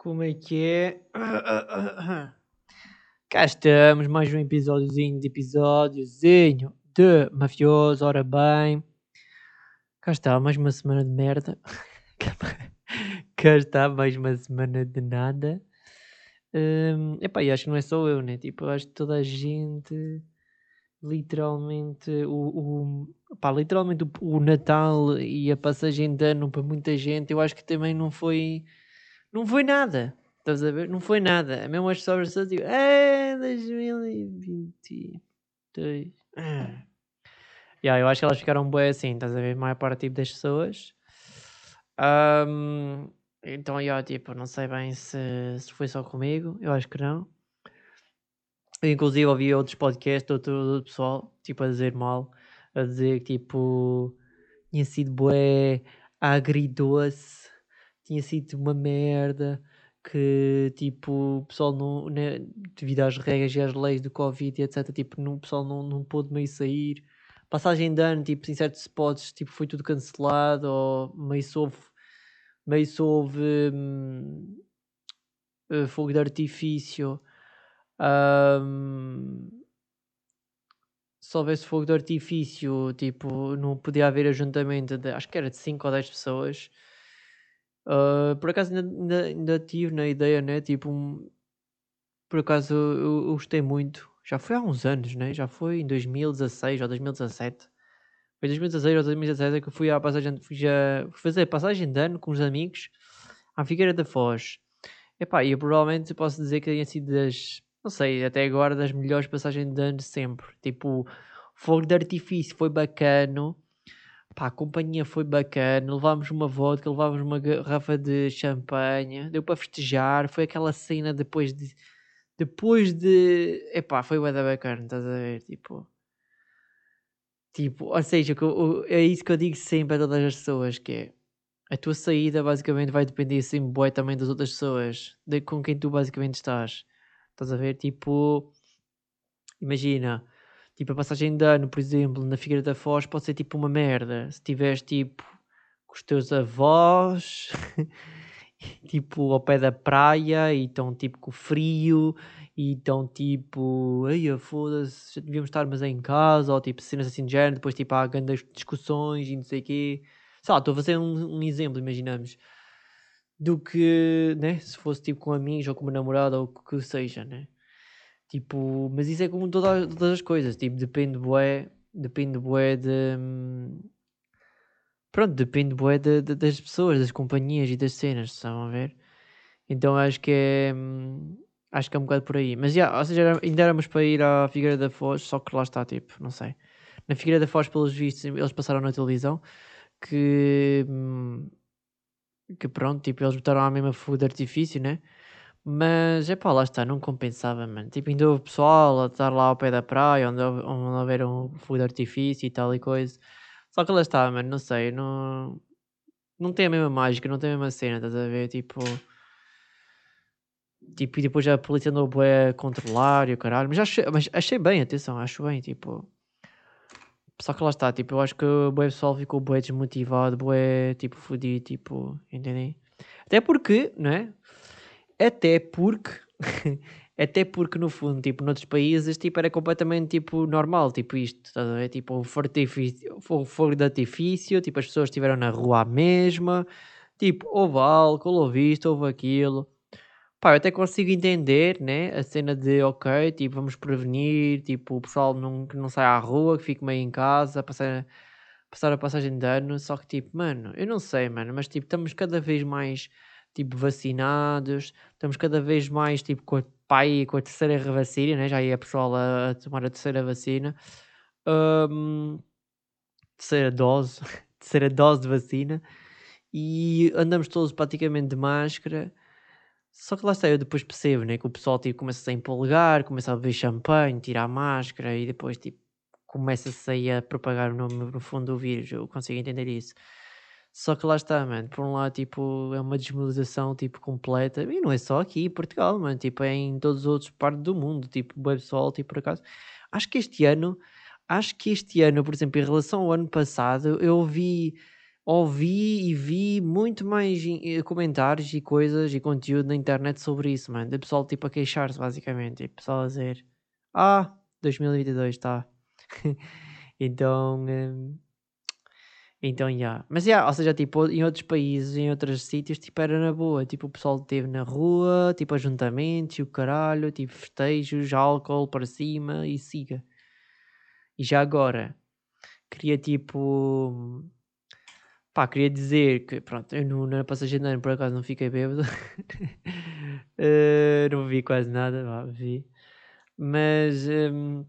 Como é que é? Cá estamos, mais um episódiozinho de episódiozinho de mafioso, ora bem. Cá está, mais uma semana de merda. Cá está, mais uma semana de nada. Um, epá, e acho que não é só eu, né? Tipo, acho que toda a gente, literalmente, o, o, pá, literalmente o, o Natal e a passagem de ano para muita gente, eu acho que também não foi não foi nada. Estás a ver? Não foi nada. Mesmo as só tipo, é 2022. Ah. Yeah, eu acho que elas ficaram bem assim, estás a ver? A maior parte tipo, das pessoas. Um, então, yeah, tipo, não sei bem se, se foi só comigo. Eu acho que não. Inclusive, ouvi outros podcasts outro, outro pessoal, tipo, a dizer mal. A dizer que, tipo, tinha sido bué agridoce tinha sido uma merda, que tipo, o pessoal não, né, devido às regras e às leis do Covid e etc, tipo, não, o pessoal não, não pôde meio sair. Passagem de ano, tipo, em certos spots, tipo, foi tudo cancelado, ou meio houve, meio houve hum, uh, fogo de artifício. Um, se houvesse fogo de artifício, tipo, não podia haver ajuntamento de, acho que era de 5 ou 10 pessoas Uh, por acaso ainda, ainda, ainda, tive na ideia, né? Tipo, um, por acaso eu, eu, gostei muito. Já foi há uns anos, né? Já foi em 2016 ou 2017. Foi 2016 ou 2017 é que eu fui à passagem, fui, já, fazer passagem de ano com os amigos à Figueira da Foz. Epá, e eu provavelmente posso dizer que tenha sido das, não sei, até agora das melhores passagens de ano sempre. Tipo, fogo de artifício foi bacano Pá, a companhia foi bacana, levámos uma vodka, levámos uma garrafa de champanhe, deu para festejar, foi aquela cena depois de... Depois de... Epá, foi bem bacana, estás a ver, tipo... Tipo, ou seja, é isso que eu digo sempre a todas as pessoas, que é... A tua saída basicamente vai depender sempre bué também das outras pessoas, de com quem tu basicamente estás. Estás a ver? Tipo, imagina, Tipo, a passagem de ano, por exemplo, na Figueira da Foz pode ser tipo uma merda. Se estiveres tipo com os teus avós, tipo ao pé da praia, e estão tipo com frio, e estão tipo, ai foda-se, devíamos estar mas em casa, ou tipo cenas assim de género, depois tipo há grandes discussões e não sei o quê. Sei lá, estou a fazer um, um exemplo, imaginamos do que, né, se fosse tipo com amigos ou com uma namorada ou o que seja, né? Tipo, mas isso é como todas, todas as coisas, tipo, depende bué, depende bué de... Hum, pronto, depende bué de, de, das pessoas, das companhias e das cenas, estão a ver? Então acho que é... Hum, acho que é um bocado por aí. Mas, já, ou seja, ainda éramos para ir à Figueira da Foz, só que lá está, tipo, não sei. Na Figueira da Foz, pelos vistos, eles passaram na televisão que... Hum, que pronto, tipo, eles botaram a mesma fogo de artifício, né? Mas é pá, lá está, não compensava, mano. Tipo, ainda houve pessoal a estar lá ao pé da praia, onde, onde houver um fogo de artifício e tal e coisa. Só que lá está, mano, não sei, não. Não tem a mesma mágica, não tem a mesma cena, estás a ver? Tipo. Tipo, e depois a polícia andou bué a controlar e o caralho. Mas, achei, mas achei bem, atenção, acho bem, tipo. Só que lá está, tipo, eu acho que o bué pessoal ficou bué desmotivado, bué, tipo, fodido, tipo, entendem? Até porque, não é? Até porque, até porque no fundo, tipo, noutros países, tipo, era completamente, tipo, normal, tipo isto, estás a ver? Tipo, fogo, fogo de artifício, tipo, as pessoas estiveram na rua à mesma, tipo, houve álcool, houve isto, houve aquilo. Pá, eu até consigo entender, né, a cena de, ok, tipo, vamos prevenir, tipo, o pessoal não, que não sai à rua, que fique meio em casa, passar, passar a passagem de ano, só que, tipo, mano, eu não sei, mano, mas, tipo, estamos cada vez mais tipo, vacinados, estamos cada vez mais, tipo, com a, pai, com a terceira vacina, né? já ia a pessoal a, a tomar a terceira vacina, um, terceira dose, terceira dose de vacina, e andamos todos praticamente de máscara, só que lá está, eu depois percebo, né, que o pessoal, tipo, começa a empolgar, começa a beber champanhe, tirar a máscara, e depois, tipo, começa-se a propagar no, no fundo do vírus, eu consigo entender isso. Só que lá está, mano. Por um lado, tipo, é uma desmobilização, tipo, completa. E não é só aqui em Portugal, mano. Tipo, é em todos os outros partes do mundo. Tipo, web sol, tipo, por acaso. Acho que este ano, acho que este ano, por exemplo, em relação ao ano passado, eu ouvi, ouvi e vi muito mais eh, comentários e coisas e conteúdo na internet sobre isso, mano. De pessoal tipo a queixar-se, basicamente. Tipo, pessoal a dizer: Ah, 2022 está. então. Um, então, já. Yeah. Mas, já, yeah, ou seja, tipo, em outros países, em outros sítios, tipo, era na boa. Tipo, o pessoal esteve na rua, tipo, ajuntamentos e o caralho, tipo, festejos, álcool para cima e siga. E já agora, queria, tipo... Pá, queria dizer que, pronto, eu no, na passagem de ano, por acaso, não fiquei bêbado. uh, não vi quase nada, vá, vi. Mas... Um,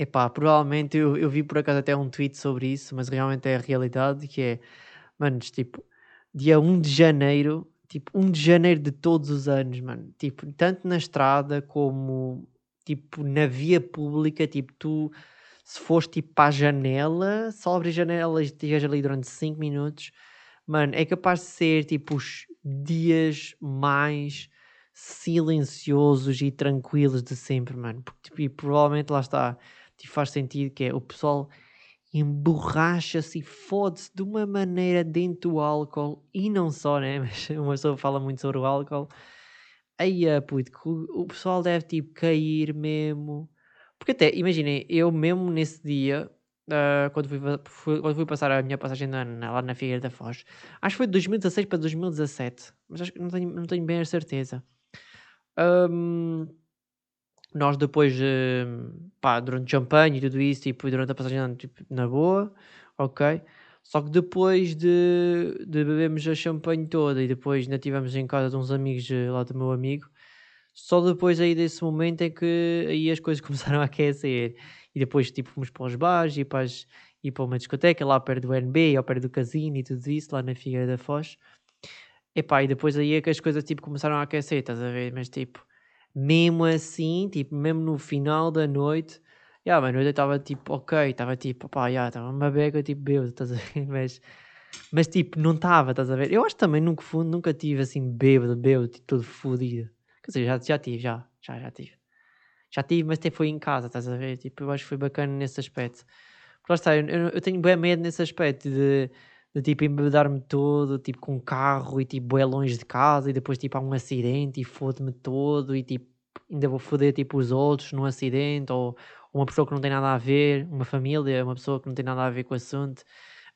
Epá, provavelmente eu, eu vi por acaso até um tweet sobre isso, mas realmente é a realidade que é, manos, tipo, dia 1 de janeiro, tipo, 1 de janeiro de todos os anos, mano, tipo, tanto na estrada como, tipo, na via pública, tipo, tu, se fores, tipo, para a janela, só abres a janela e estiveres ali durante 5 minutos, mano, é capaz de ser, tipo, os dias mais silenciosos e tranquilos de sempre, mano, porque, tipo, e provavelmente lá está tipo, faz sentido que é o pessoal emborracha-se e fode-se de uma maneira dentro do álcool e não só, né? Mas uma pessoa fala muito sobre o álcool. Aí, puto, o, pessoal deve tipo cair mesmo. Porque até, imaginem, eu mesmo nesse dia, uh, quando, fui, fui, quando fui passar a minha passagem lá na Figueira da Foz, acho que foi de 2016 para 2017, mas acho que não tenho, não tenho bem a certeza. Um, nós depois, uh, pá, durante champanhe e tudo isso, tipo, durante a passagem tipo, na boa, ok? Só que depois de, de bebermos a champanhe toda e depois ainda estivemos em casa de uns amigos eh, lá do meu amigo, só depois aí desse momento é que aí as coisas começaram a aquecer. E depois, tipo, fomos para os bares e para, as, e para uma discoteca lá perto do NB, ao perto do casino e tudo isso, lá na Figueira da Foz. Epá, e depois aí é que as coisas, tipo, começaram a aquecer, estás a ver? Mas, tipo mesmo assim, tipo, mesmo no final da noite, yeah, mano, eu estava tipo, ok, estava tipo, pá, yeah, estava uma beca tipo bêbado, estás a ver? Mas, mas tipo, não estava, estás a ver? Eu acho também nunca, nunca tive assim bêbado, bêbado, tipo, todo fodido. Quer dizer, já, já tive, já, já, já tive. Já tive, mas até foi em casa, estás a ver? Tipo, eu acho que foi bacana nesse aspecto. Porque lá está, eu, eu tenho bem medo nesse aspecto de de tipo embebedar-me todo, tipo com carro e tipo é longe de casa e depois tipo há um acidente e fode-me todo e tipo ainda vou foder tipo os outros num acidente ou uma pessoa que não tem nada a ver, uma família, uma pessoa que não tem nada a ver com o assunto.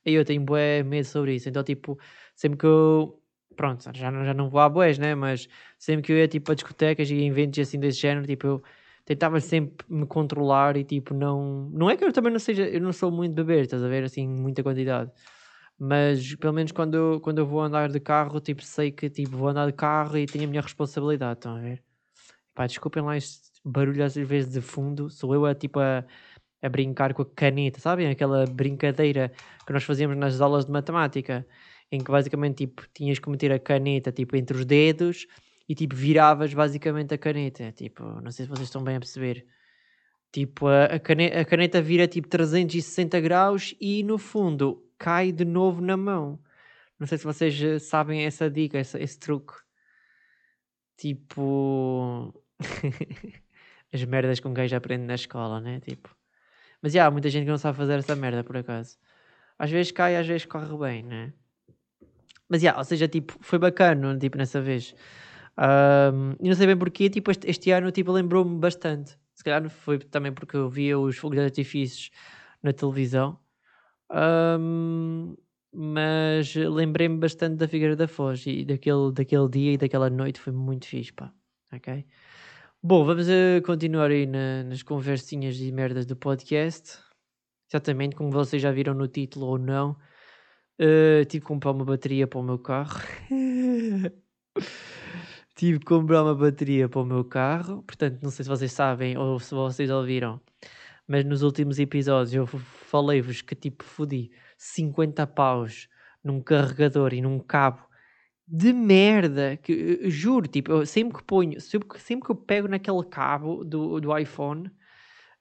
E eu tenho bué medo sobre isso. Então tipo, sempre que eu pronto, já não, já não vou a boés, né? Mas sempre que eu ia tipo a discotecas e eventos assim desse género, tipo, eu tentava sempre me controlar e tipo, não. Não é que eu também não seja, eu não sou muito beber, estás a ver? Assim, muita quantidade mas pelo menos quando eu, quando eu vou andar de carro, tipo, sei que tipo, vou andar de carro e tenho a minha responsabilidade, estão a ver? Pá, desculpem lá este barulho às vezes de fundo, sou eu a tipo a, a brincar com a caneta, sabem? Aquela brincadeira que nós fazíamos nas aulas de matemática, em que basicamente tipo, tinhas que meter a caneta tipo, entre os dedos e tipo viravas basicamente a caneta. Tipo, não sei se vocês estão bem a perceber. Tipo, a, caneta, a caneta vira tipo 360 graus e no fundo cai de novo na mão. Não sei se vocês eh, sabem essa dica, esse, esse truque. Tipo. As merdas com quem já aprende na escola, né? Tipo. Mas já, há muita gente que não sabe fazer essa merda, por acaso. Às vezes cai, às vezes corre bem, né? Mas já, ou seja, tipo, foi bacana, tipo, nessa vez. Um, e não sei bem porquê, tipo, este, este ano, tipo, lembrou-me bastante. Se calhar foi também porque eu via os fogos de artifícios na televisão. Um, mas lembrei-me bastante da Figueira da Foz e daquele, daquele dia e daquela noite foi muito fixe, pá. Ok? Bom, vamos a continuar aí na, nas conversinhas e merdas do podcast. Exatamente, como vocês já viram no título ou não, uh, tive que comprar uma bateria para o meu carro. tive que comprar uma bateria para o meu carro. Portanto, não sei se vocês sabem ou se vocês ouviram mas nos últimos episódios eu falei-vos que tipo fodi 50 paus num carregador e num cabo de merda que juro, tipo, eu, sempre que ponho, sempre, sempre que eu pego naquele cabo do, do iPhone,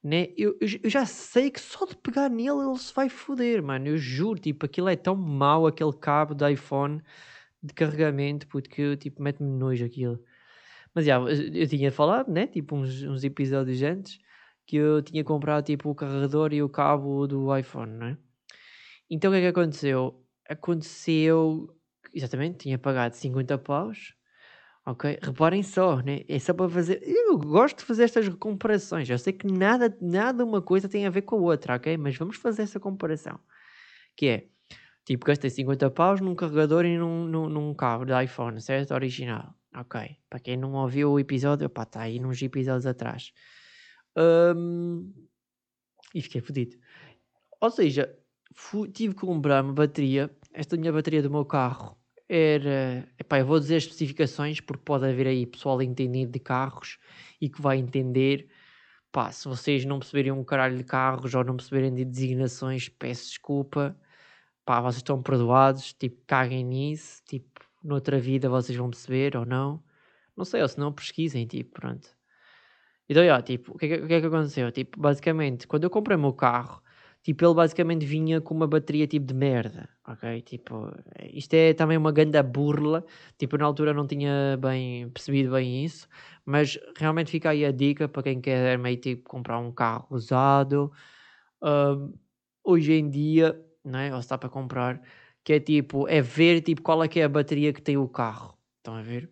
né, eu, eu, já sei que só de pegar nele ele se vai foder, mano. Eu juro, tipo, aquilo é tão mau aquele cabo do iPhone de carregamento, porque tipo, mete-me nojo aquilo. Mas já, eu, eu tinha falado, né, tipo, uns, uns episódios antes que eu tinha comprado tipo o carregador e o cabo do iPhone, não é? Então o que é que aconteceu? aconteceu. Exatamente, tinha pagado 50 paus. Ok? Reparem só, né? É só para fazer. Eu gosto de fazer estas comparações. Eu sei que nada, nada uma coisa tem a ver com a outra, ok? Mas vamos fazer essa comparação. Que é, tipo, gastei 50 paus num carregador e num, num, num cabo de iPhone, certo? Original. Ok. Para quem não ouviu o episódio, pá, está aí nos episódios atrás. Um, e fiquei fodido. Ou seja, fui, tive que comprar uma bateria. Esta minha bateria do meu carro era. Epá, eu vou dizer as especificações porque pode haver aí pessoal entendido de carros e que vai entender. Pá, se vocês não perceberem um caralho de carros ou não perceberem de designações, peço desculpa. Pá, vocês estão perdoados. Tipo, caguem nisso. Tipo, noutra vida vocês vão perceber ou não. Não sei, ou se não pesquisem, tipo, pronto. Então, já, tipo, o que, é que, é que aconteceu? Tipo, basicamente, quando eu comprei o meu carro, tipo, ele basicamente vinha com uma bateria tipo de merda, ok? Tipo, isto é também uma grande burla, tipo, na altura não tinha bem percebido bem isso, mas realmente fica aí a dica para quem quer meio tipo comprar um carro usado, uh, hoje em dia, né, ou está para comprar, que é tipo, é ver tipo qual é que é a bateria que tem o carro, estão a ver?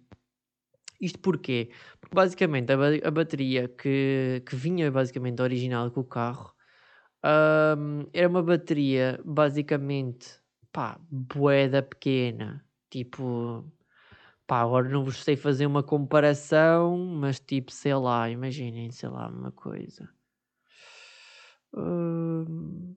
Isto porquê? Porque basicamente a, a bateria que, que vinha basicamente original com o carro um, era uma bateria basicamente pá, boeda pequena. Tipo, pá, agora não vos sei fazer uma comparação, mas tipo, sei lá, imaginem, sei lá, uma coisa. Um,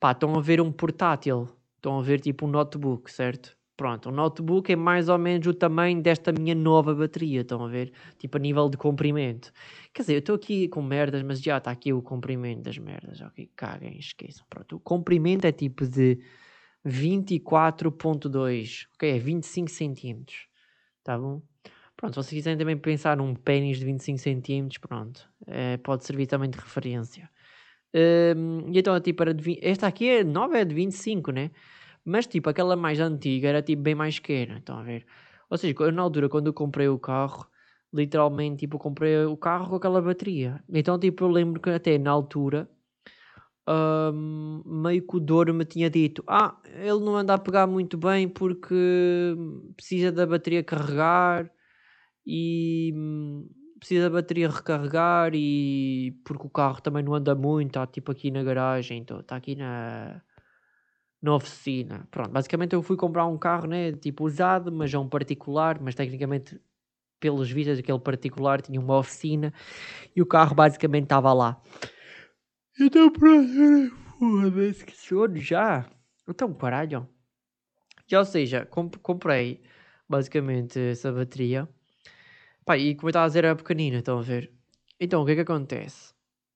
pá, estão a ver um portátil, estão a ver tipo um notebook, certo? Pronto, o notebook é mais ou menos o tamanho desta minha nova bateria, estão a ver? Tipo a nível de comprimento. Quer dizer, eu estou aqui com merdas, mas já está aqui o comprimento das merdas. Ok, caguem, esqueçam. Pronto, o comprimento é tipo de 24.2, ok? É 25 centímetros, tá bom? Pronto, se vocês quiserem também pensar num pênis de 25 centímetros, pronto, é, pode servir também de referência. Um, e então, tipo, era de, esta aqui é nova, é de 25, né? Mas tipo, aquela mais antiga era tipo bem mais queira, estão a ver? Ou seja, na altura quando eu comprei o carro, literalmente tipo, comprei o carro com aquela bateria. Então tipo, eu lembro que até na altura um, meio que o Douro me tinha dito ah, ele não anda a pegar muito bem porque precisa da bateria carregar e hum, precisa da bateria recarregar e porque o carro também não anda muito, está tipo aqui na garagem, então está aqui na na oficina. Pronto, basicamente eu fui comprar um carro, né, tipo usado, mas é um particular, mas tecnicamente, pelos vistos, aquele particular tinha uma oficina e o carro basicamente estava lá. Então, pronto, foda-se que sono já. Então, caralho. Já, ou seja, comp comprei basicamente essa bateria. Pá, e como eu estava a dizer, era pequenina, estão a ver? Então, o que é que acontece?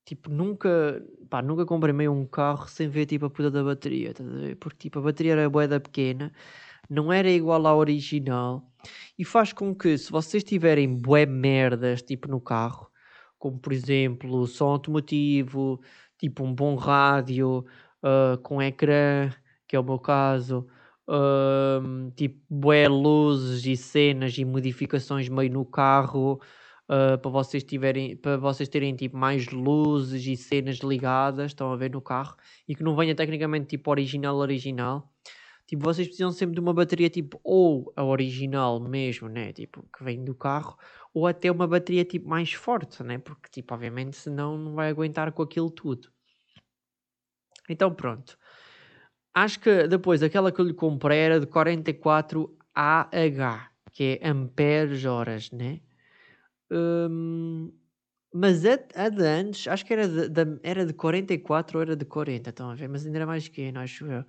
Tipo, nunca, pá, nunca comprei meio um carro sem ver tipo a puta da bateria, tá Porque tipo, a bateria era boeda pequena, não era igual à original e faz com que se vocês tiverem bué merdas tipo no carro, como por exemplo som automotivo, tipo um bom rádio uh, com ecrã, que é o meu caso, uh, tipo bué luzes e cenas e modificações meio no carro, uh, para vocês tiverem, para vocês terem tipo mais luzes e cenas ligadas, estão a ver no carro, e que não venha tecnicamente tipo original original. Tipo, vocês precisam sempre de uma bateria tipo ou a original mesmo, né? Tipo, que vem do carro, ou até uma bateria tipo mais forte, né? Porque tipo, obviamente, senão não vai aguentar com aquilo tudo. Então pronto. Acho que depois aquela que eu lhe comprei era de 44 AH, que é amperes horas, né? Hum, mas a, a de antes, acho que era de, de, era de 44 ou era de 40, estão a ver? Mas ainda era mais pequeno, acho eu.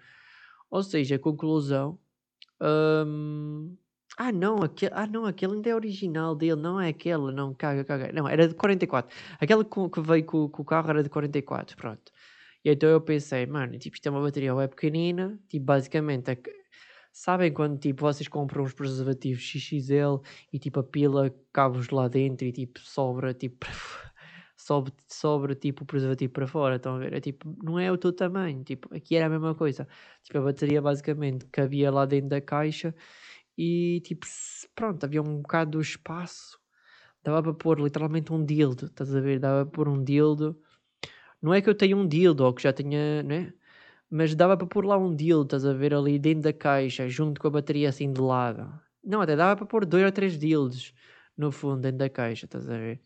Ou seja, conclusão. Hum, ah, não, aquele, ah, não, aquele ainda é original dele, não é aquele, não, caga, caga. Não, era de 44. Aquela que, que veio com, com, o carro era de 44, pronto. E então eu pensei, mano, tipo, isto é uma bateria web pequenina, tipo, basicamente, Sabem quando tipo vocês compram uns preservativos XXL e tipo a pila cabe lá dentro e tipo sobra tipo sobra, sobra tipo o preservativo para fora, estão a ver? É tipo, não é o teu tamanho, tipo, aqui era a mesma coisa. Tipo, a bateria basicamente cabia lá dentro da caixa e tipo, pronto, havia um bocado do espaço. Dava para pôr literalmente um dildo, estás a ver? Dava para pôr um dildo. Não é que eu tenha um dildo ou que já tenha, né? Mas dava para pôr lá um deal, estás a ver, ali dentro da caixa, junto com a bateria assim de lado. Não, até dava para pôr dois ou três deals no fundo, dentro da caixa, estás a ver?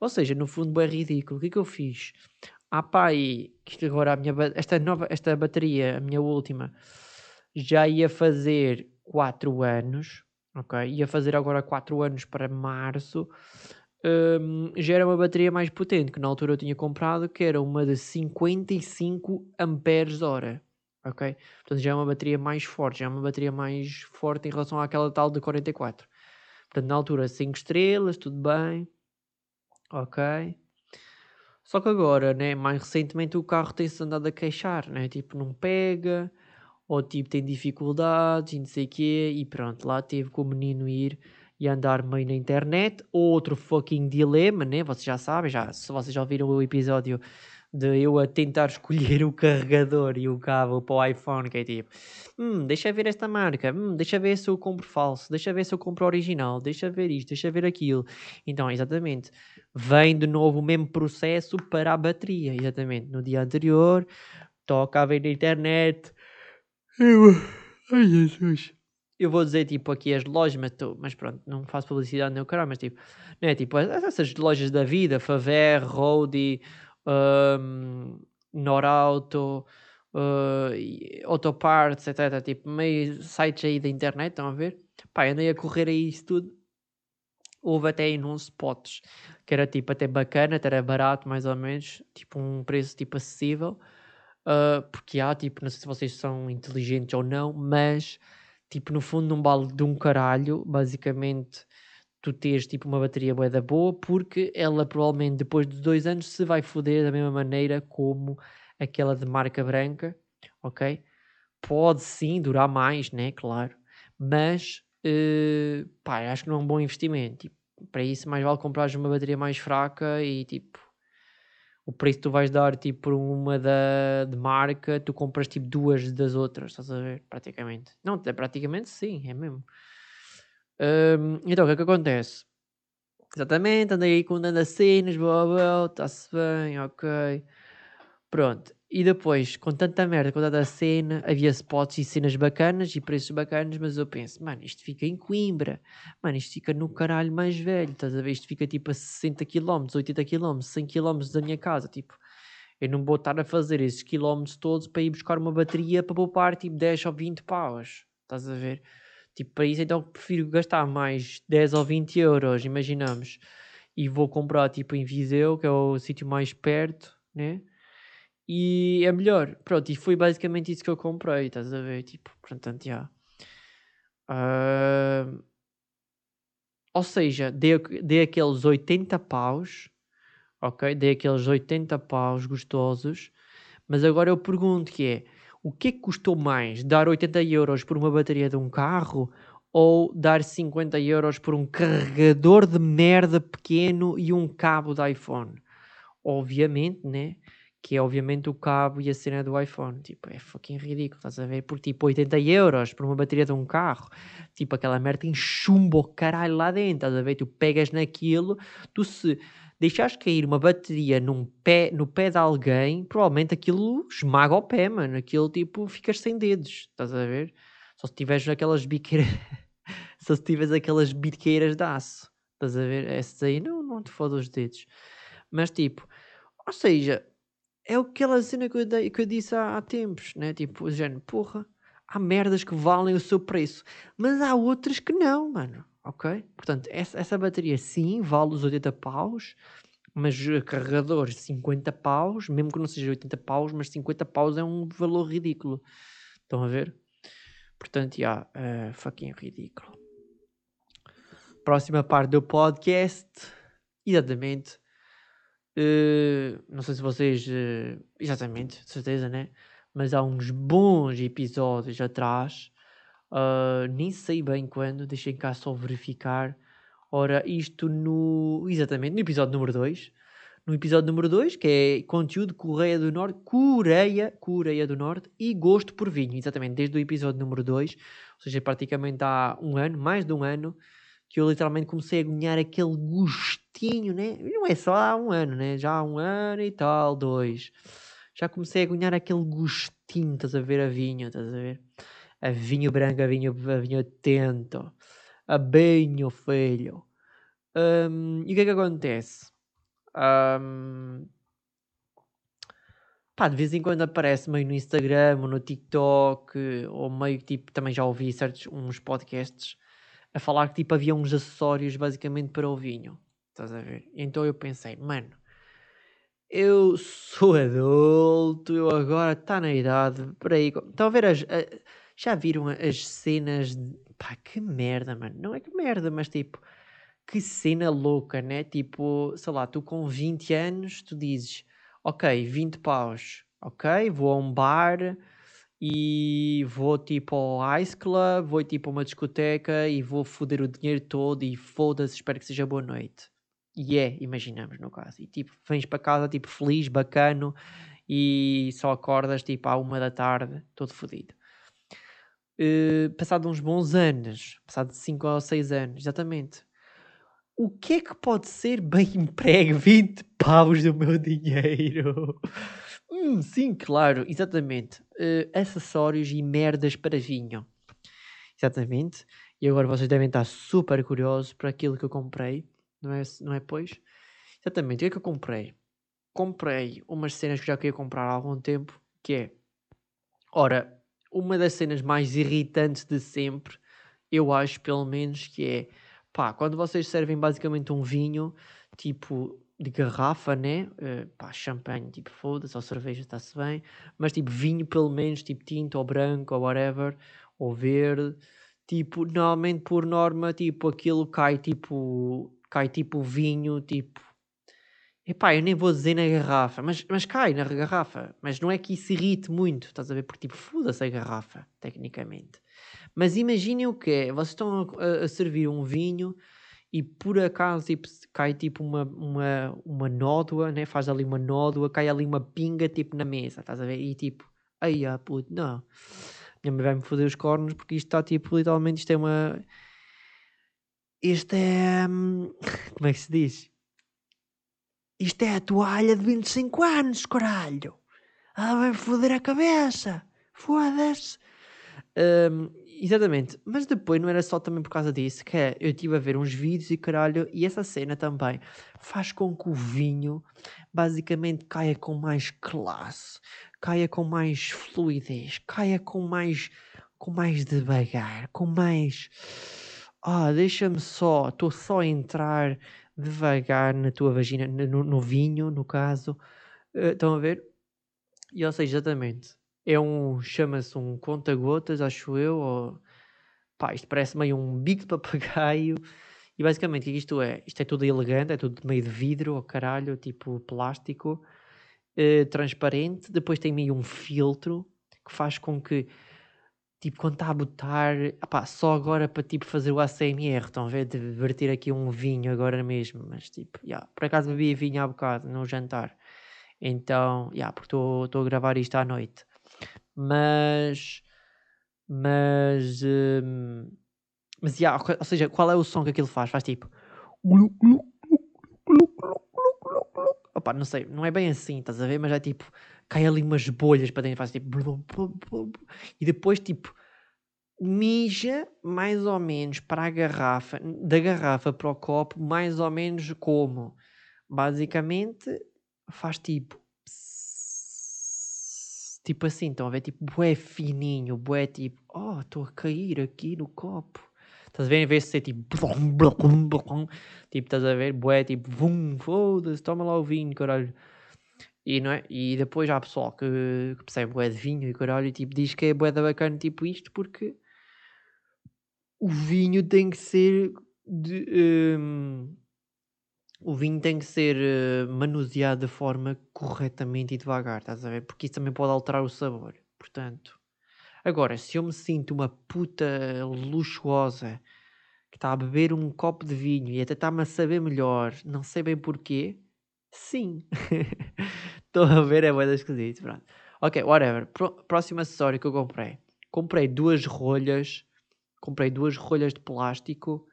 Ou seja, no fundo é ridículo. O que é que eu fiz? Ah pá, e que agora a minha, esta, nova, esta bateria, a minha última, já ia fazer 4 anos, ok? Ia fazer agora 4 anos para março. Um, já era uma bateria mais potente, que na altura eu tinha comprado, que era uma de 55 amperes hora, ok? Portanto já é uma bateria mais forte, já é uma bateria mais forte em relação àquela tal de 44. Portanto, na altura 5 estrelas, tudo bem, ok? Só que agora, né, mais recentemente o carro tem-se andado a queixar, né? Tipo, não pega, ou tipo tem dificuldades e não sei o quê, e pronto, lá teve com o menino ir e andar meio na internet. Outro fucking dilema, né? Vocês já sabem, já, se vocês já viram o episódio de eu a tentar escolher o carregador e o cabo para o iPhone, que é tipo, hum, deixa ver esta marca, hum, deixa ver se eu compro falso, deixa ver se eu compro original, deixa ver isto, deixa ver aquilo. Então, exatamente, vem de novo o mesmo processo para a bateria, exatamente. No dia anterior, toca a ver na internet. Eu... Ai, Jesus. Eu vou dizer, tipo, aqui as lojas, mas, tô, mas pronto, não faço publicidade nem o caralho, mas tipo, né, tipo, essas lojas da vida, Faver, Roadie, um, Norauto, uh, Autoparts, etc. Tipo, meio sites aí da internet, estão a ver? Pá, andei a correr aí isso tudo. Houve até em uns spots que era tipo até bacana, até era barato mais ou menos, tipo um preço tipo acessível. Uh, porque há, tipo, não sei se vocês são inteligentes ou não, mas tipo, no fundo, não vale de um caralho, basicamente tu tens tipo uma bateria bué da boa, porque ela provavelmente depois de dois anos se vai foder da mesma maneira como aquela de marca branca, ok? Pode sim durar mais, né? Claro, mas uh, pá, acho que não é um bom investimento. Tipo, para isso, mais vale comprar uma bateria mais fraca e tipo o preço que tu vais dar tipo por uma da, de marca, tu compras tipo duas das outras, estás a ver? Praticamente. Não, é praticamente sim, é mesmo. Um, então, o que é que acontece? Exatamente, andei aí com dando cenas, blá blá, está-se bem, ok. Pronto. E depois, com tanta merda, com tanta cena, havia spots e cenas bacanas e preços bacanas, mas eu penso, mano, isto fica em Coimbra, mano, isto fica no caralho mais velho, estás a ver? Isto fica tipo a 60 km, 80 km, 100 km da minha casa, tipo, eu não vou estar a fazer esses quilómetros todos para ir buscar uma bateria para poupar tipo 10 ou 20 paus, estás a ver? Tipo, para isso então prefiro gastar mais 10 ou 20 euros, imaginamos, e vou comprar tipo em Viseu, que é o sítio mais perto, né? E é melhor. Pronto, e foi basicamente isso que eu comprei, estás a ver? Tipo, portanto, já. Uh... Ou seja, dei, dei aqueles 80 paus, ok? Dei aqueles 80 paus gostosos, mas agora eu pergunto que é o que é que custou mais? Dar 80 euros por uma bateria de um carro ou dar 50 euros por um carregador de merda pequeno e um cabo de iPhone? Obviamente, né? Que é obviamente o cabo e a cena do iPhone. Tipo, é fucking ridículo, estás a ver? Por tipo 80 euros por uma bateria de um carro. Tipo, aquela merda tem chumbo caralho lá dentro, estás a ver? Tu pegas naquilo, tu se deixares cair uma bateria num pé, no pé de alguém, provavelmente aquilo esmaga o pé, mano. Aquilo tipo, ficas sem dedos, estás a ver? Só se tiveres aquelas biqueiras. Só se tiveres aquelas biqueiras de aço, estás a ver? Essas aí não, não te foda os dedos. Mas tipo, ou seja, é aquela cena que eu, dei, que eu disse há, há tempos, né? Tipo, o género, porra, há merdas que valem o seu preço, mas há outras que não, mano ok? Portanto, essa, essa bateria sim vale os 80 paus, mas carregador 50 paus, mesmo que não seja 80 paus, mas 50 paus é um valor ridículo. Estão a ver? Portanto, já, yeah, uh, fucking ridículo. Próxima parte do podcast, exatamente. Uh, não sei se vocês, uh, exatamente, de certeza, né? Mas há uns bons episódios atrás Uh, nem sei bem quando, deixem cá só verificar. Ora, isto no. Exatamente, no episódio número 2. No episódio número 2, que é conteúdo Coreia do Norte, Coreia, Coreia do Norte e gosto por vinho. Exatamente, desde o episódio número 2, ou seja, praticamente há um ano, mais de um ano, que eu literalmente comecei a ganhar aquele gostinho, né? Não é só há um ano, né? Já há um ano e tal, dois. já comecei a ganhar aquele gostinho, estás a ver a vinho, estás a ver? A vinho branco, a vinho, a vinho atento, a vinho filho. Um, e o que é que acontece? Um, pá, de vez em quando aparece meio no Instagram ou no TikTok, ou meio tipo, também já ouvi certos uns podcasts a falar que tipo havia uns acessórios basicamente para o vinho. Estás a ver? Então eu pensei, mano, eu sou adulto, eu agora está na idade. Por aí, estão a ver as. A, já viram as cenas de. Pá, que merda, mano. Não é que merda, mas tipo. Que cena louca, né? Tipo, sei lá, tu com 20 anos, tu dizes, ok, 20 paus, ok, vou a um bar e vou tipo ao Ice Club, vou tipo a uma discoteca e vou foder o dinheiro todo e foda-se, espero que seja boa noite. E é, imaginamos no caso. E tipo, vens para casa tipo feliz, bacano e só acordas tipo à uma da tarde, todo fodido. Uh, passado uns bons anos, passado 5 ou 6 anos, exatamente. O que é que pode ser bem emprego 20 paus do meu dinheiro? Hum, sim, claro, exatamente. Uh, acessórios e merdas para vinho. Exatamente. E agora vocês devem estar super curiosos para aquilo que eu comprei não é, não é pois? Exatamente, o que é que eu comprei? Comprei umas cenas que já queria comprar há algum tempo, que é, ora, uma das cenas mais irritantes de sempre, eu acho pelo menos, que é, pá, quando vocês servem basicamente um vinho, tipo, de garrafa, né? Uh, pá, champanhe, tipo, foda-se, ou cerveja, está-se bem, mas tipo, vinho pelo menos, tipo, tinto ou branco ou whatever, ou verde, tipo, normalmente por norma, tipo, aquilo cai, tipo, cai tipo vinho, tipo. Epá, eu nem vou dizer na garrafa, mas, mas cai na garrafa. Mas não é que isso irrite muito, estás a ver? Porque tipo, foda-se a garrafa, tecnicamente. Mas imaginem o que é, vocês estão a, a, servir um vinho e por acaso tipo, cai tipo uma, uma, uma nódoa, né? faz ali uma nódoa, cai ali uma pinga tipo na mesa, estás a ver? E tipo, ai ah puto, não. Minha mãe vai-me foder os cornos porque isto está tipo, literalmente, isto é uma este é. Hum, como é que se diz? Isto é a toalha de 25 anos, caralho! Ela vai foder a cabeça! Foda-se! Um, exatamente, mas depois não era só também por causa disso, que é, eu estive a ver uns vídeos e caralho, e essa cena também faz com que o vinho basicamente caia com mais classe, caia com mais fluidez, caia com mais, com mais devagar, com mais ah, deixa-me só, estou só a entrar devagar na tua vagina, no, no vinho, no caso. Uh, estão a ver? E ou seja, exatamente. É um, chama-se um conta-gotas, acho eu, ou pá, isto parece meio um bico de papagaio. E basicamente o que isto é? Isto é tudo elegante, é tudo meio de vidro, ou caralho, tipo plástico, uh, transparente. Depois tem meio um filtro que faz com que tipo, quando está a botar, opá, só agora para tipo fazer o ACMR, estão a ver, de verter aqui um vinho agora mesmo, mas tipo, yeah, por acaso bebi vinho há bocado no jantar, então, yeah, porque estou a gravar isto à noite, mas, mas, um, mas, yeah, ou seja, qual é o som que aquilo faz? Faz tipo, opá, não sei, não é bem assim, estás a ver, mas é tipo, cai ali umas bolhas para dentro, faz tipo. E depois, tipo, mija mais ou menos para a garrafa, da garrafa para o copo, mais ou menos como. Basicamente, faz tipo. Tipo assim, estão a ver? Tipo, bué fininho, bué tipo, oh, estou a cair aqui no copo. Estás a ver? Em vez de ser tipo, tipo, estás a ver? Bué tipo, vum, foda-se, toma lá o vinho, caralho. E, não é? e depois há pessoal que, que percebe bué de vinho e caralho e tipo, diz que é bué da bacana tipo isto porque o vinho tem que ser de, um, o vinho tem que ser uh, manuseado de forma corretamente e devagar, estás a ver? Porque isso também pode alterar o sabor. Portanto, agora, se eu me sinto uma puta luxuosa que está a beber um copo de vinho e até está-me a saber melhor, não sei bem porquê, sim. Estou a ver, é boa esquisito. Pronto. Ok, whatever. próximo acessório que eu comprei. Comprei duas rolhas. Comprei duas rolhas de plástico.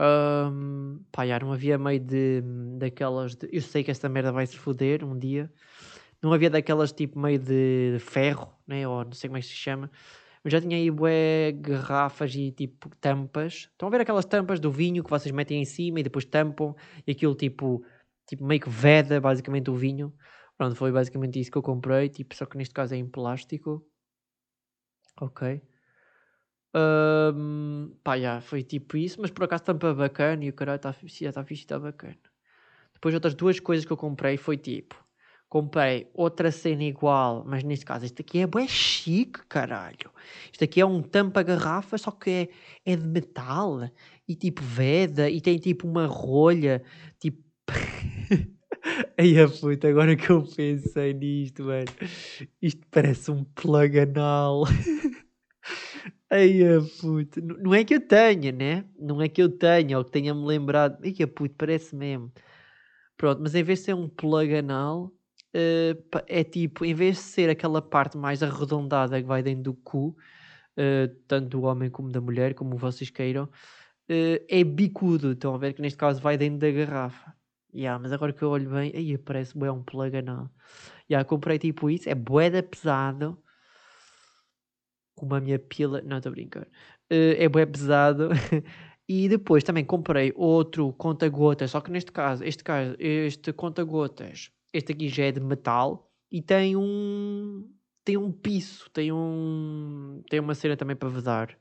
Um, pá, já não havia meio de daquelas. De, eu sei que esta merda vai se foder um dia. Não havia daquelas tipo meio de ferro, né? Ou não sei como é que se chama. Mas já tinha aí bué garrafas e tipo tampas. Estão a ver aquelas tampas do vinho que vocês metem em cima e depois tampam e aquilo tipo, tipo meio que veda basicamente o vinho. Pronto, foi basicamente isso que eu comprei, tipo, só que neste caso é em plástico. Ok. Um, pá, já, foi tipo isso, mas por acaso tampa bacana e o caralho está tá fixe, está bacana. Depois outras duas coisas que eu comprei foi tipo, comprei outra cena igual, mas neste caso este aqui é bem chique, caralho. Isto aqui é um tampa-garrafa, só que é, é de metal e tipo veda e tem tipo uma rolha, tipo... Ai a puta, agora que eu pensei nisto, mano. Isto parece um plug anal. Ai a puta. Não é que eu tenha, né? Não é que eu tenha ou que tenha-me lembrado. Ai a puta, parece mesmo. Pronto, mas em vez de ser um plug anal, uh, é tipo, em vez de ser aquela parte mais arredondada que vai dentro do cu, uh, tanto do homem como da mulher, como vocês queiram, uh, é bicudo. Estão a ver que neste caso vai dentro da garrafa. Yeah, mas agora que eu olho bem, aí parece bué um plug anal. Yeah, comprei tipo isso, é bué pesado. Como a minha pila. Não, estou a brincar. Uh, é bué pesado. e depois também comprei outro conta-gotas, só que neste caso, este caso, este conta-gotas, este aqui já é de metal e tem um. Tem um piso, tem um. Tem uma cena também para vedar.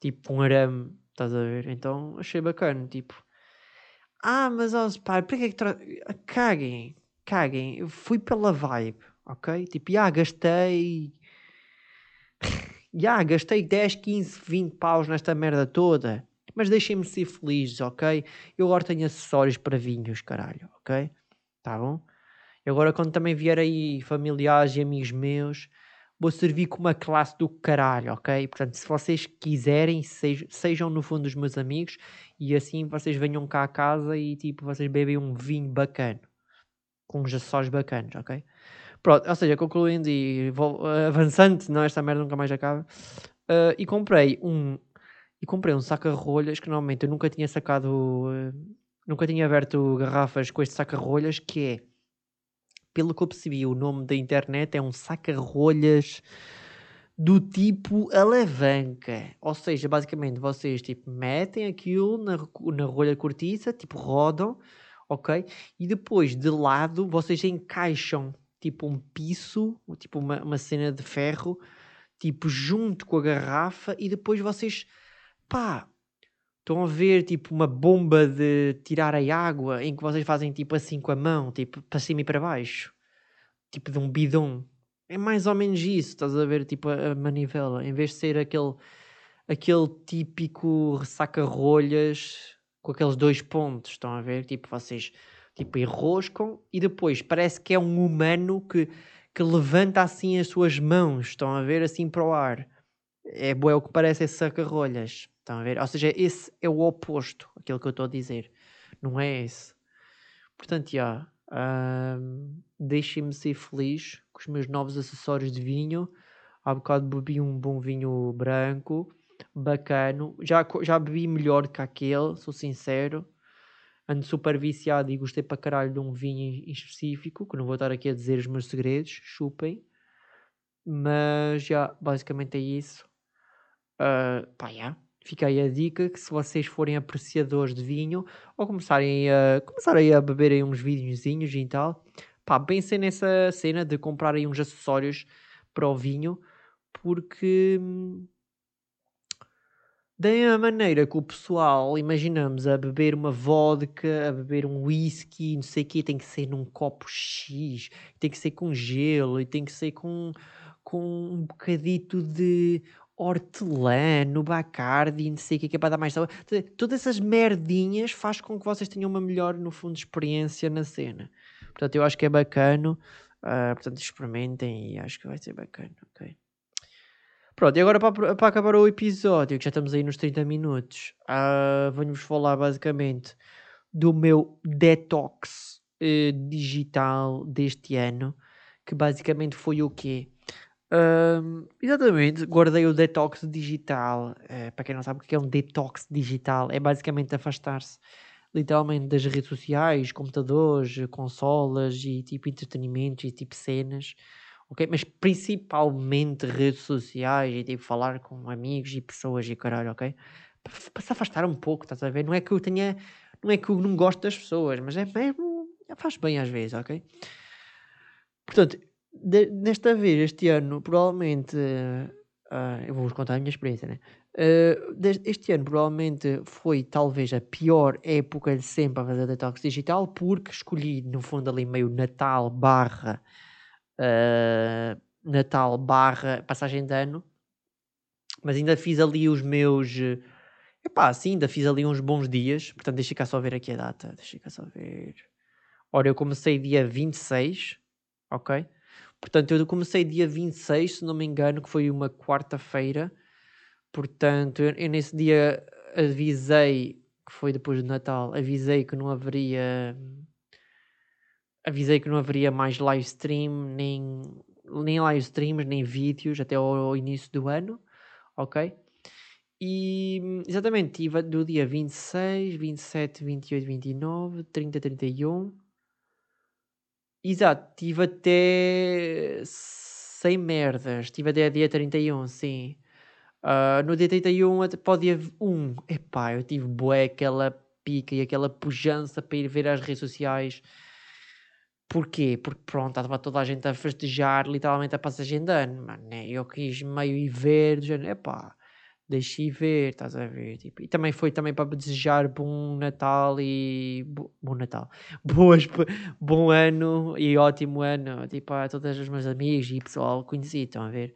Tipo um arame, estás a ver? Então achei bacana, tipo ah, mas ó, pá, para que é que tra... Caguem, caguem. Eu fui pela vibe, ok? Tipo, já gastei. Já gastei 10, 15, 20 paus nesta merda toda. Mas deixem-me ser felizes, ok? Eu agora tenho acessórios para vinhos, caralho, ok? Tá bom? E agora, quando também vier aí familiares e amigos meus, vou servir com uma classe do caralho, ok? Portanto, se vocês quiserem, sejam, sejam no fundo os meus amigos e assim vocês venham cá a casa e tipo, vocês bebem um vinho bacana, com uns acessórios bacanas, ok? Pronto, ou seja, concluindo e vou, uh, avançando, esta merda nunca mais acaba, uh, e comprei um e comprei um saca-rolhas que normalmente eu nunca tinha sacado, uh, nunca tinha aberto garrafas com este saca-rolhas, que é pelo que eu percebi, o nome da internet é um saca-rolhas do tipo alavanca. Ou seja, basicamente vocês tipo, metem aquilo na, na rolha cortiça, tipo rodam, ok? E depois de lado vocês encaixam tipo um piso, tipo uma, uma cena de ferro, tipo junto com a garrafa e depois vocês, pá, Estão a ver tipo uma bomba de tirar a água em que vocês fazem tipo assim com a mão, tipo para cima e para baixo, tipo de um bidon. É mais ou menos isso, estás a ver tipo a, a manivela, em vez de ser aquele aquele típico saca-rolhas com aqueles dois pontos, estão a ver? Tipo vocês tipo enroscam e depois parece que é um humano que que levanta assim as suas mãos, estão a ver assim para o ar. É, é o que parece esse saca-rolhas. Estão a ver? Ou seja, esse é o oposto, aquilo que eu estou a dizer. Não é esse. Portanto, já. Um, Deixem-me ser feliz com os meus novos acessórios de vinho. Há bocado bebi um bom vinho branco, bacano. Já, já bebi melhor que aquele, sou sincero. Ando super viciado e gostei para caralho de um vinho em específico, que não vou estar aqui a dizer os meus segredos, chupem. Mas já, basicamente é isso. Uh, pá. Fica aí a dica que se vocês forem apreciadores de vinho ou começarem a, começarem a beber aí uns vinhozinhos e tal, pá, pensem nessa cena de comprar aí uns acessórios para o vinho, porque da maneira que o pessoal, imaginamos, a beber uma vodka, a beber um whisky, não sei o quê, tem que ser num copo X, tem que ser com gelo e tem que ser com, com um bocadito de hortelã, bacardi, não sei o que, que é para dar mais sabor. Todas essas merdinhas faz com que vocês tenham uma melhor, no fundo, experiência na cena. Portanto, eu acho que é bacana. Uh, portanto, experimentem e acho que vai ser bacana, ok? Pronto, e agora para, para acabar o episódio, que já estamos aí nos 30 minutos, uh, venho-vos falar basicamente do meu detox uh, digital deste ano, que basicamente foi o quê? Um, exatamente, guardei o detox digital. Uh, para quem não sabe o que é um detox digital, é basicamente afastar-se literalmente das redes sociais, computadores, consolas e tipo entretenimentos e tipo cenas, ok? Mas principalmente redes sociais e tipo falar com amigos e pessoas e caralho, ok? Para se afastar um pouco, estás a ver? Não é que eu tenha, não é que eu não gosto das pessoas, mas é mesmo, faz bem às vezes, ok? Portanto, de, desta vez, este ano, provavelmente, uh, eu vou-vos contar a minha experiência, né? Uh, este ano provavelmente foi talvez a pior época de sempre a fazer detox digital porque escolhi no fundo ali meio Natal barra uh, Natal barra passagem de ano mas ainda fiz ali os meus epá, sim, ainda fiz ali uns bons dias portanto deixa cá só ver aqui a data deixa cá só ver ora eu comecei dia 26 ok portanto eu comecei dia 26 se não me engano que foi uma quarta-feira Portanto, eu, eu, nesse dia avisei, que foi depois do Natal, avisei que não haveria. Avisei que não haveria mais live stream, nem, nem live streams, nem vídeos até ao início do ano, ok? E exatamente, tive do dia 26, 27, 28, 29, 30, 31. Exato, tive até sem merdas. Tive até dia 31, sim. Uh, no D31 para o dia 1, epá, eu tive bué aquela pica e aquela pujança para ir ver as redes sociais. Porquê? Porque pronto, estava toda a gente a festejar literalmente a passagem de ano, mano. Né? Eu quis meio ir ver, do género, epá, deixei ver, estás a ver? Tipo, e também foi também para desejar bom Natal e. Bom Natal. Boas, bom ano e ótimo ano, tipo, a todos os meus amigos e pessoal conhecido, estão a ver?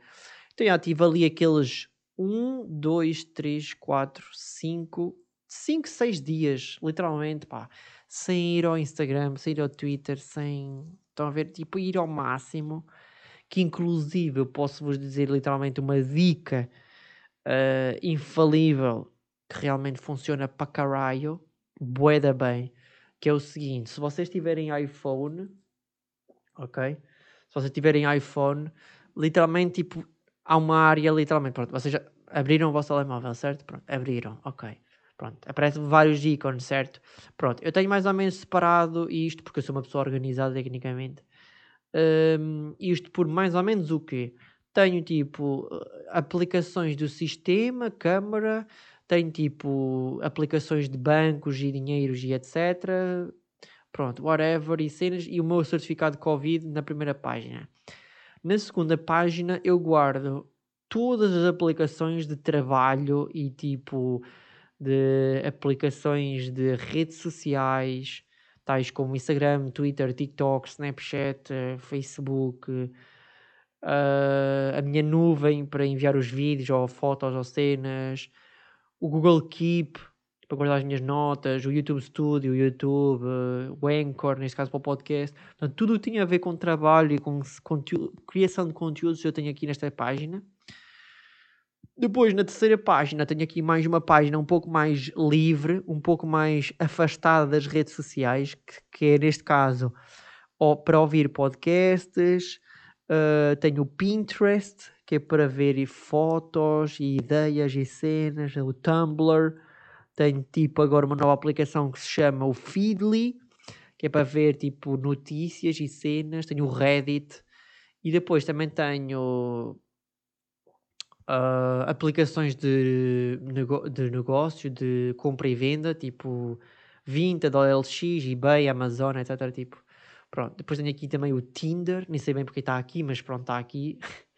Então já tive ali aqueles um, dois, três, quatro, cinco, cinco, seis dias, literalmente, pá, sem ir ao Instagram, sem ir ao Twitter, sem. Estão a ver? Tipo, ir ao máximo. Que inclusive eu posso vos dizer literalmente uma dica uh, infalível que realmente funciona para caralho, boeda bem, que é o seguinte: se vocês tiverem iPhone, ok? Se vocês tiverem iPhone, literalmente, tipo, há uma área literalmente, pronto, vocês já abriram o vosso telemóvel, certo? Pronto, abriram, ok. Pronto, aparecem vários ícones, certo? Pronto, eu tenho mais ou menos separado isto, porque eu sou uma pessoa organizada tecnicamente. Um, isto por mais ou menos o quê? Tenho tipo aplicações do sistema, câmara, tenho tipo aplicações de bancos e dinheiros e etc. Pronto, whatever e cenas, e o meu certificado de Covid na primeira página. Na segunda página eu guardo todas as aplicações de trabalho e tipo de aplicações de redes sociais, tais como Instagram, Twitter, TikTok, Snapchat, Facebook, uh, a minha nuvem para enviar os vídeos ou fotos ou cenas, o Google Keep para guardar as minhas notas, o YouTube Studio, o YouTube, o Anchor, neste caso para o podcast. Portanto, tudo o que tinha a ver com trabalho e com criação de conteúdos eu tenho aqui nesta página. Depois, na terceira página, tenho aqui mais uma página um pouco mais livre, um pouco mais afastada das redes sociais, que, que é, neste caso, para ouvir podcasts. Uh, tenho o Pinterest, que é para ver fotos e ideias e cenas. O Tumblr tenho tipo agora uma nova aplicação que se chama o Feedly, que é para ver tipo notícias e cenas. Tenho o Reddit e depois também tenho uh, aplicações de, nego de negócio, de compra e venda, tipo Vinted, OLX, eBay, Amazon, etc. Tipo, pronto. Depois tenho aqui também o Tinder, nem sei bem porque está aqui, mas pronto, está aqui.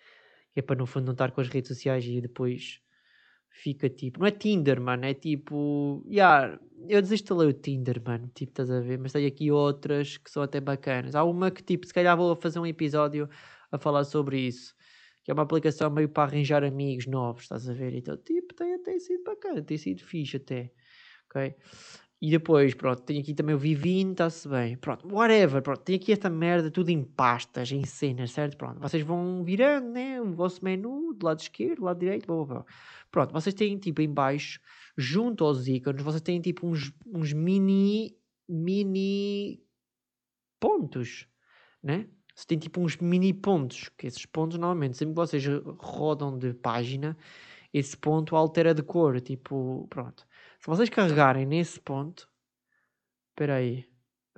é para no fundo não estar com as redes sociais e depois fica tipo. Não é Tinder, mano, é tipo. Yeah, eu desinstalei o Tinder, mano, tipo, estás a ver? Mas tem aqui outras que são até bacanas. Há uma que, tipo, se calhar vou fazer um episódio a falar sobre isso. Que é uma aplicação meio para arranjar amigos novos, estás a ver? Então, tipo, tem até sido bacana, tem sido fixe até. Ok? E depois, pronto, tenho aqui também o Vivino, está-se bem. Pronto, whatever, pronto, tenho aqui esta merda tudo em pastas, em cenas, certo? Pronto, vocês vão virando, né? O vosso menu do lado esquerdo, do lado direito, blá, blá, blá. Pronto, vocês têm tipo em baixo, junto aos ícones, vocês têm tipo uns, uns mini, mini pontos, né? Você tem tipo uns mini pontos, que esses pontos normalmente, sempre que vocês rodam de página, esse ponto altera de cor, tipo, pronto. Se vocês carregarem nesse ponto, Espera aí.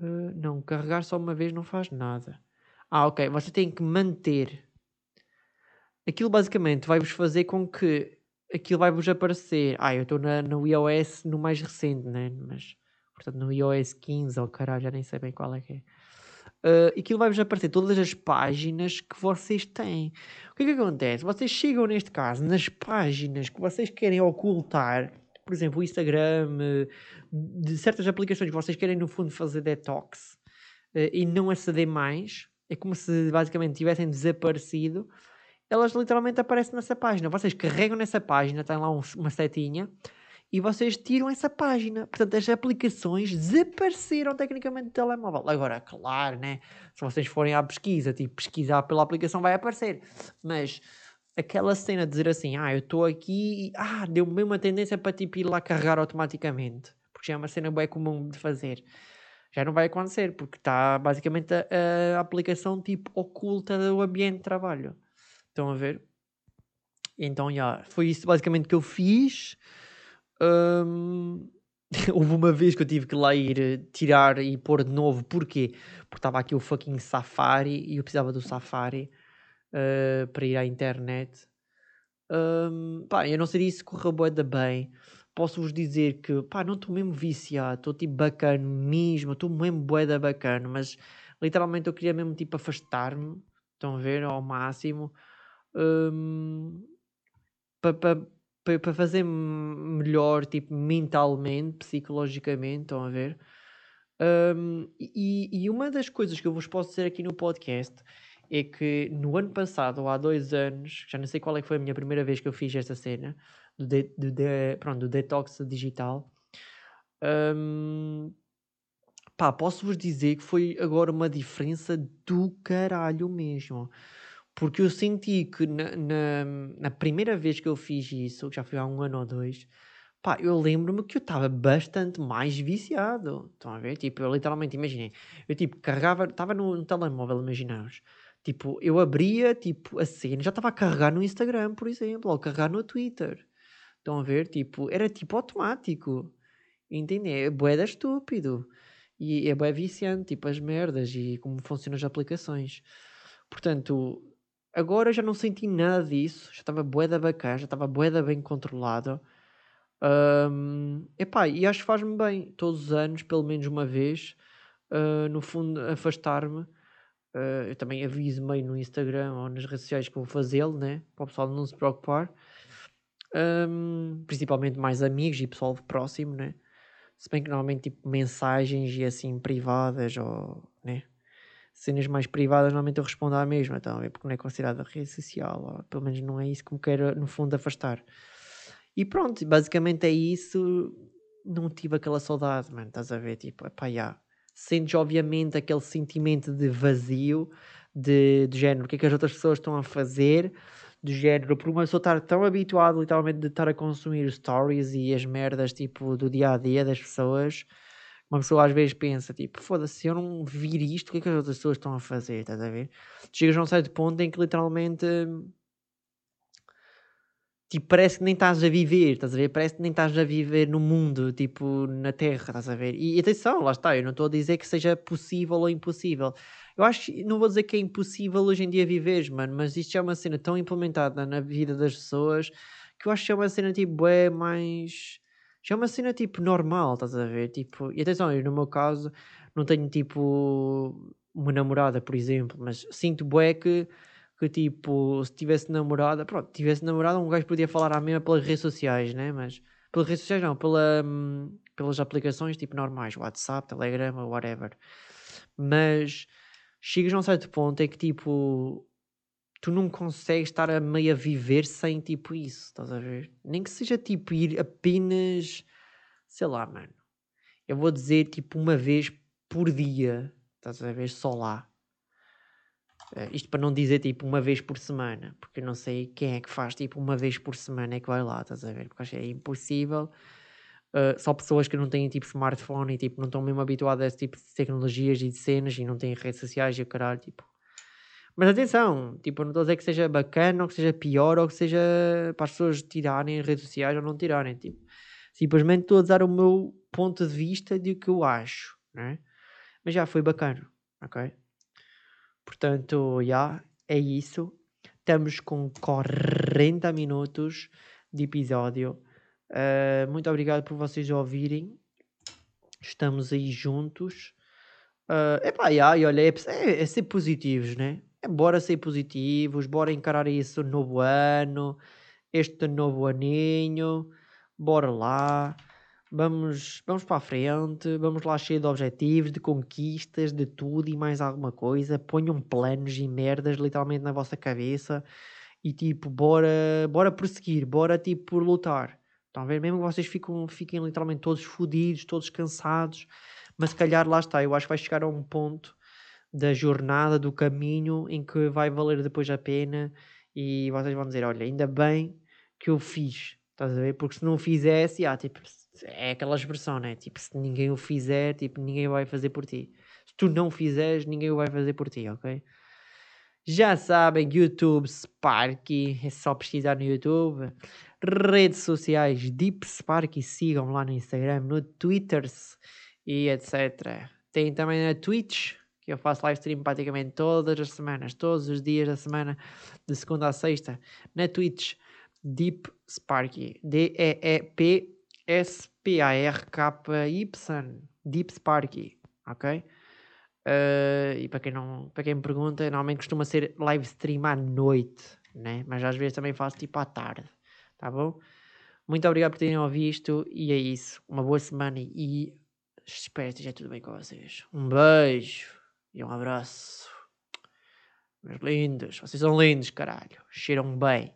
Uh, não, carregar só uma vez não faz nada. Ah, ok. Você tem que manter. Aquilo basicamente vai-vos fazer com que aquilo vai-vos aparecer. Ah, eu estou no iOS no mais recente, né? Mas, portanto, no iOS 15 ou oh, caralho, já nem sei bem qual é que é. Uh, aquilo vai-vos aparecer todas as páginas que vocês têm. O que é que acontece? Vocês chegam, neste caso, nas páginas que vocês querem ocultar, por exemplo, o Instagram, de certas aplicações que vocês querem, no fundo, fazer detox uh, e não aceder mais. É como se basicamente tivessem desaparecido elas literalmente aparecem nessa página. Vocês carregam nessa página, tem lá um, uma setinha, e vocês tiram essa página. Portanto, as aplicações desapareceram tecnicamente do telemóvel. Agora, claro, né? Se vocês forem à pesquisa, tipo, pesquisar pela aplicação, vai aparecer. Mas aquela cena de dizer assim, ah, eu estou aqui e ah, deu-me mesmo uma tendência para tipo ir lá carregar automaticamente. Porque já é uma cena bem comum de fazer. Já não vai acontecer, porque está basicamente a, a aplicação tipo oculta do ambiente de trabalho. Estão a ver? Então, já, yeah, foi isso basicamente que eu fiz. Houve uma vez que eu tive que lá ir eh, tirar e pôr de novo. Porquê? Porque estava aqui o fucking Safari e eu precisava do Safari uh, para ir à internet. Um, pá, eu não sei se correu boa bem. Posso-vos dizer que, pá, não estou mesmo viciado. Estou tipo bacana mesmo. Estou mesmo boeda bacana. Mas literalmente eu queria mesmo tipo afastar-me. Estão a ver? Ao máximo um, para pa, pa fazer melhor, tipo, mentalmente, psicologicamente, estão a ver? Um, e, e uma das coisas que eu vos posso dizer aqui no podcast é que no ano passado, ou há dois anos, já não sei qual é que foi a minha primeira vez que eu fiz esta cena, do, de, do, de, pronto, do detox digital, um, pá, posso-vos dizer que foi agora uma diferença do caralho mesmo. Porque eu senti que na, na, na, primeira vez que eu fiz isso, que já foi há um ano ou dois, pá, eu lembro-me que eu estava bastante mais viciado. Estão a ver? Tipo, eu literalmente, imaginei, eu tipo, carregava, estava no, no telemóvel, imaginaos. Tipo, eu abria, tipo, a cena, já estava a carregar no Instagram, por exemplo, ou carregar no Twitter. Estão a ver? Tipo, era tipo automático. Entendem? É boeda estúpido. E é bué viciante, tipo, as merdas e como funcionam as aplicações. Portanto, Agora já não senti nada disso, já estava boeda bacana, já estava boeda bem controlado. Um, epá, e acho que faz-me bem, todos os anos, pelo menos uma vez, uh, no fundo, afastar-me. Uh, eu também aviso meio no Instagram ou nas redes sociais que vou fazê-lo, né? Para o pessoal não se preocupar. Um, principalmente mais amigos e pessoal próximo, né? Se bem que normalmente tipo mensagens e assim privadas ou, né? Cenas mais privadas, normalmente eu respondo à mesma, então, porque não é considerada rede social, ou pelo menos não é isso que me quero, no fundo, afastar. E pronto, basicamente é isso. Não tive aquela saudade, mano, estás a ver? Tipo, epá, já. Sentes, obviamente, aquele sentimento de vazio, de, de género, o que é que as outras pessoas estão a fazer, do género, por uma pessoa estar tão habituado, literalmente, de estar a consumir stories e as merdas, tipo, do dia a dia das pessoas uma pessoa às vezes pensa, tipo, foda-se, se eu não vir isto, o que é que as outras pessoas estão a fazer? Estás a ver? Tu chegas a um certo ponto em que literalmente. Tipo, parece que nem estás a viver, estás a ver? Parece que nem estás a viver no mundo, tipo, na Terra, estás a ver? E, atenção, lá está, eu não estou a dizer que seja possível ou impossível. Eu acho, não vou dizer que é impossível hoje em dia viveres, mano, mas isto é uma cena tão implementada na vida das pessoas que eu acho que é uma cena, tipo, é mais já é uma cena tipo normal, estás a ver? Tipo, e atenção, eu no meu caso não tenho tipo uma namorada, por exemplo, mas sinto bué que, que tipo, se tivesse namorada, pronto, tivesse namorada, um gajo podia falar à mesma pelas redes sociais, né? Mas pelas redes sociais não, pela, hum, pelas aplicações tipo normais, WhatsApp, Telegram, whatever. Mas chegas a um certo ponto é que tipo tu não consegues estar a meio a viver sem tipo isso, estás a ver? Nem que seja tipo ir apenas, sei lá, mano. Eu vou dizer tipo uma vez por dia, estás a ver? Só lá. Uh, isto para não dizer tipo uma vez por semana, porque eu não sei quem é que faz tipo uma vez por semana é que vai lá, estás a ver? Porque acho que é impossível. Uh, só pessoas que não têm tipo smartphone e tipo não estão mesmo habituadas a esse tipo de tecnologias e de cenas e não têm redes sociais e o caralho, tipo mas atenção, tipo, não estou a dizer que seja bacana ou que seja pior ou que seja para as pessoas tirarem redes sociais ou não tirarem. Tipo, simplesmente estou a dar o meu ponto de vista de que eu acho. não é? Mas já foi bacana, ok? Portanto, já é isso. Estamos com 40 minutos de episódio. Uh, muito obrigado por vocês ouvirem. Estamos aí juntos. Uh, epá, yeah, e olha, é, é, é ser positivos, né? É bora ser positivos, bora encarar isso novo ano, este novo aninho, bora lá, vamos, vamos para a frente, vamos lá cheio de objetivos, de conquistas, de tudo e mais alguma coisa. Ponham planos e merdas literalmente na vossa cabeça e tipo, bora, bora prosseguir, bora tipo lutar. Estão a ver? Mesmo que vocês fiquem, literalmente todos fodidos, todos cansados, mas se calhar lá está, eu acho que vai chegar a um ponto da jornada, do caminho, em que vai valer depois a pena e vocês vão dizer, olha, ainda bem que eu fiz, estás a ver? Porque se não fizesse, ah, tipo, é aquela expressão, né? Tipo, se ninguém o fizer, tipo, ninguém vai fazer por ti. Se tu não fizeres, ninguém o vai fazer por ti, ok? Já sabem, YouTube Sparky, é só pesquisar no YouTube. Redes sociais Deep Sparky, sigam lá no Instagram, no Twitter e etc. Tem também a Twitch, que eu faço live stream praticamente todas as semanas, todos os dias da semana, de segunda a sexta, na Twitch Deep Sparky. D-E-E-P-S-P-A-R-K-Y. Deep Sparky, ok? Uh, e para quem, não, para quem me pergunta, normalmente costuma ser live stream à noite, né? mas às vezes também faço tipo à tarde, tá bom? Muito obrigado por terem ouvido isto e é isso. Uma boa semana e espero que esteja tudo bem com vocês. Um beijo e um abraço. Meus lindos, vocês são lindos, caralho. Cheiram bem.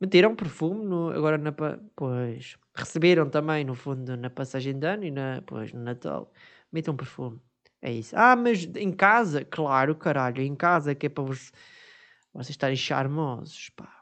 Meteram perfume no, agora na. Pois. Receberam também, no fundo, na passagem de ano e na, pois, no Natal. Metam perfume. É isso. Ah, mas em casa? Claro, caralho. Em casa que é para vos, vocês estarem charmosos, pá.